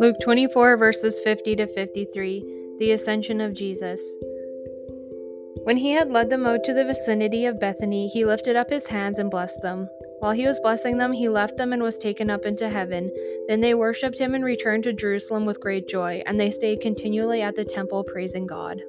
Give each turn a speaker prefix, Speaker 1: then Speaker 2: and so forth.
Speaker 1: Luke 24, verses 50 to 53, the Ascension of Jesus. When he had led them out to the vicinity of Bethany, he lifted up his hands and blessed them. While he was blessing them, he left them and was taken up into heaven. Then they worshipped him and returned to Jerusalem with great joy, and they stayed continually at the temple praising God.